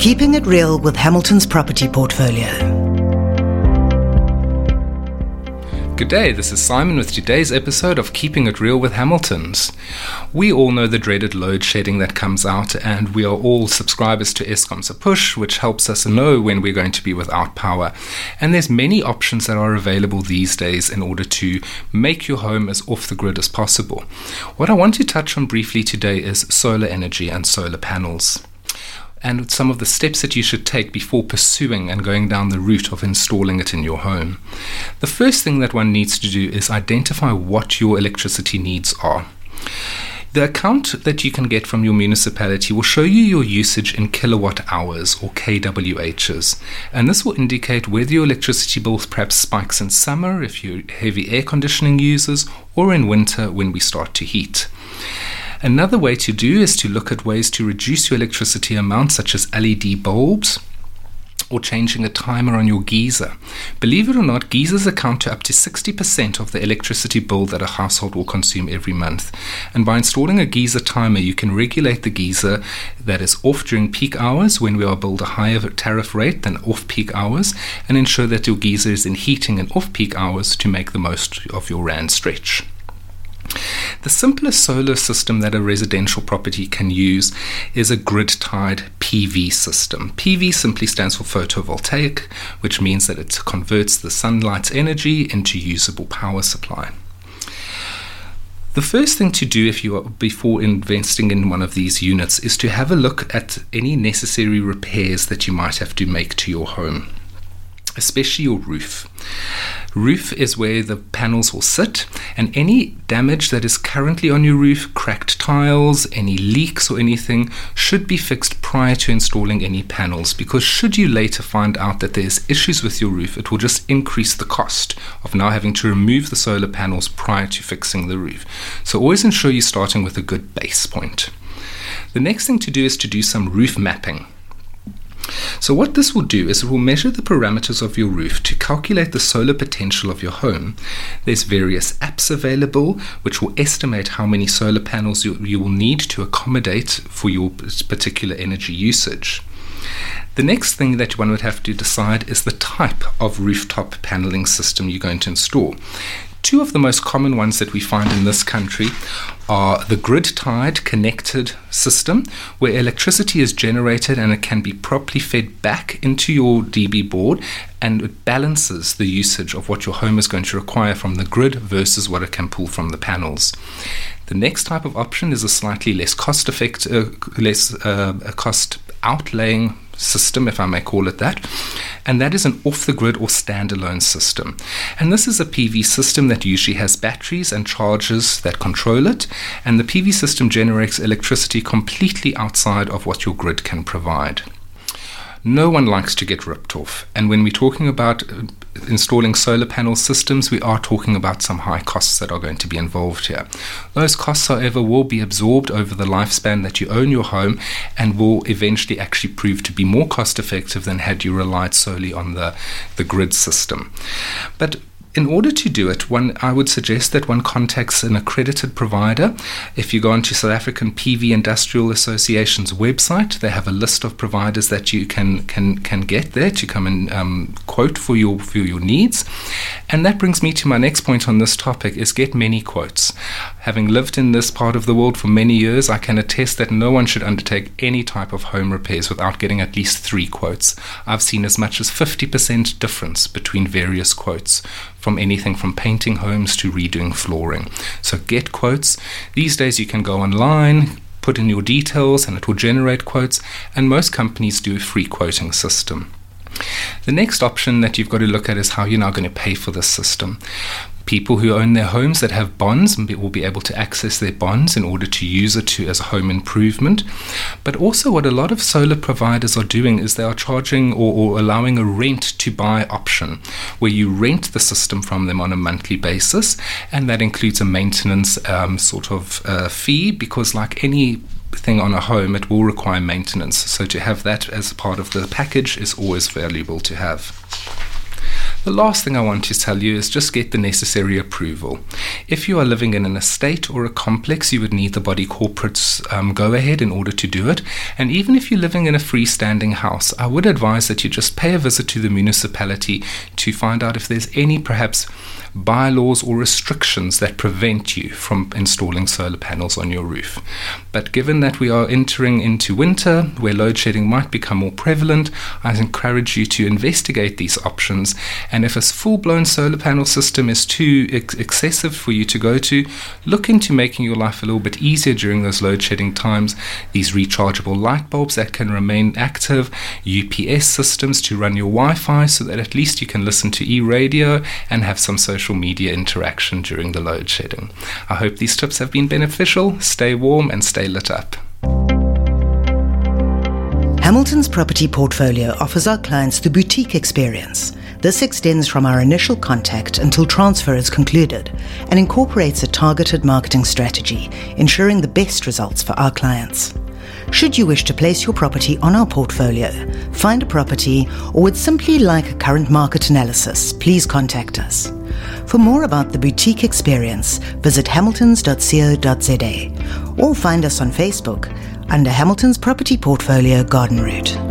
Keeping it real with Hamilton's property portfolio. Good day, this is Simon with today's episode of Keeping It Real with Hamiltons. We all know the dreaded load shedding that comes out, and we are all subscribers to EskomSePush, which helps us know when we're going to be without power. And there's many options that are available these days in order to make your home as off the grid as possible. What I want to touch on briefly today is solar energy and solar panels and some of the steps that you should take before pursuing and going down the route of installing it in your home. The first thing that one needs to do is identify what your electricity needs are. The account that you can get from your municipality will show you your usage in kilowatt hours or kWhs, and this will indicate whether your electricity bill perhaps spikes in summer if you're heavy air conditioning users or in winter when we start to heat. Another way to do is to look at ways to reduce your electricity amount, such as LED bulbs or changing a timer on your geyser. Believe it or not, geysers account to up to 60% of the electricity bill that a household will consume every month. And by installing a geyser timer, you can regulate the geyser that is off during peak hours when we are billed a higher tariff rate than off peak hours and ensure that your geyser is in heating in off peak hours to make the most of your RAND stretch. The simplest solar system that a residential property can use is a grid tied PV system. PV simply stands for photovoltaic, which means that it converts the sunlight's energy into usable power supply. The first thing to do if you are before investing in one of these units is to have a look at any necessary repairs that you might have to make to your home, especially your roof. Roof is where the panels will sit, and any damage that is currently on your roof, cracked tiles, any leaks or anything, should be fixed prior to installing any panels. Because should you later find out that there's issues with your roof, it will just increase the cost of now having to remove the solar panels prior to fixing the roof. So always ensure you're starting with a good base point. The next thing to do is to do some roof mapping. So, what this will do is it will measure the parameters of your roof to calculate the solar potential of your home. There's various apps available which will estimate how many solar panels you, you will need to accommodate for your particular energy usage. The next thing that one would have to decide is the type of rooftop paneling system you're going to install. Two of the most common ones that we find in this country are the grid tied connected system, where electricity is generated and it can be properly fed back into your DB board and it balances the usage of what your home is going to require from the grid versus what it can pull from the panels. The next type of option is a slightly less cost effective, uh, less uh, cost outlaying system, if I may call it that, and that is an off the grid or standalone system. And this is a PV system that usually has batteries and chargers that control it, and the PV system generates electricity completely outside of what your grid can provide. No one likes to get ripped off. And when we're talking about uh, installing solar panel systems, we are talking about some high costs that are going to be involved here. Those costs, however, will be absorbed over the lifespan that you own your home and will eventually actually prove to be more cost effective than had you relied solely on the, the grid system. But in order to do it, one I would suggest that one contacts an accredited provider. If you go onto South African PV Industrial Association's website, they have a list of providers that you can can can get there to come and um, quote for your for your needs. And that brings me to my next point on this topic: is get many quotes. Having lived in this part of the world for many years, I can attest that no one should undertake any type of home repairs without getting at least three quotes. I've seen as much as 50% difference between various quotes from anything from painting homes to redoing flooring. So get quotes. These days you can go online, put in your details, and it will generate quotes, and most companies do a free quoting system. The next option that you've got to look at is how you're now going to pay for this system. People who own their homes that have bonds will be able to access their bonds in order to use it to, as a home improvement. But also, what a lot of solar providers are doing is they are charging or, or allowing a rent to buy option, where you rent the system from them on a monthly basis, and that includes a maintenance um, sort of uh, fee because, like any thing on a home, it will require maintenance. So to have that as part of the package is always valuable to have. The last thing I want to tell you is just get the necessary approval. If you are living in an estate or a complex, you would need the body corporate's um, go ahead in order to do it. And even if you're living in a freestanding house, I would advise that you just pay a visit to the municipality to find out if there's any perhaps bylaws or restrictions that prevent you from installing solar panels on your roof. But given that we are entering into winter where load shedding might become more prevalent, I encourage you to investigate these options. And if a full blown solar panel system is too ex- excessive for you to go to, look into making your life a little bit easier during those load shedding times. These rechargeable light bulbs that can remain active, UPS systems to run your Wi Fi so that at least you can listen to e radio and have some social social media interaction during the load shedding. I hope these tips have been beneficial. Stay warm and stay lit up. Hamilton's property portfolio offers our clients the boutique experience. This extends from our initial contact until transfer is concluded and incorporates a targeted marketing strategy, ensuring the best results for our clients. Should you wish to place your property on our portfolio, find a property, or would simply like a current market analysis, please contact us. For more about the boutique experience, visit hamiltons.co.za or find us on Facebook under Hamilton's Property Portfolio Garden Route.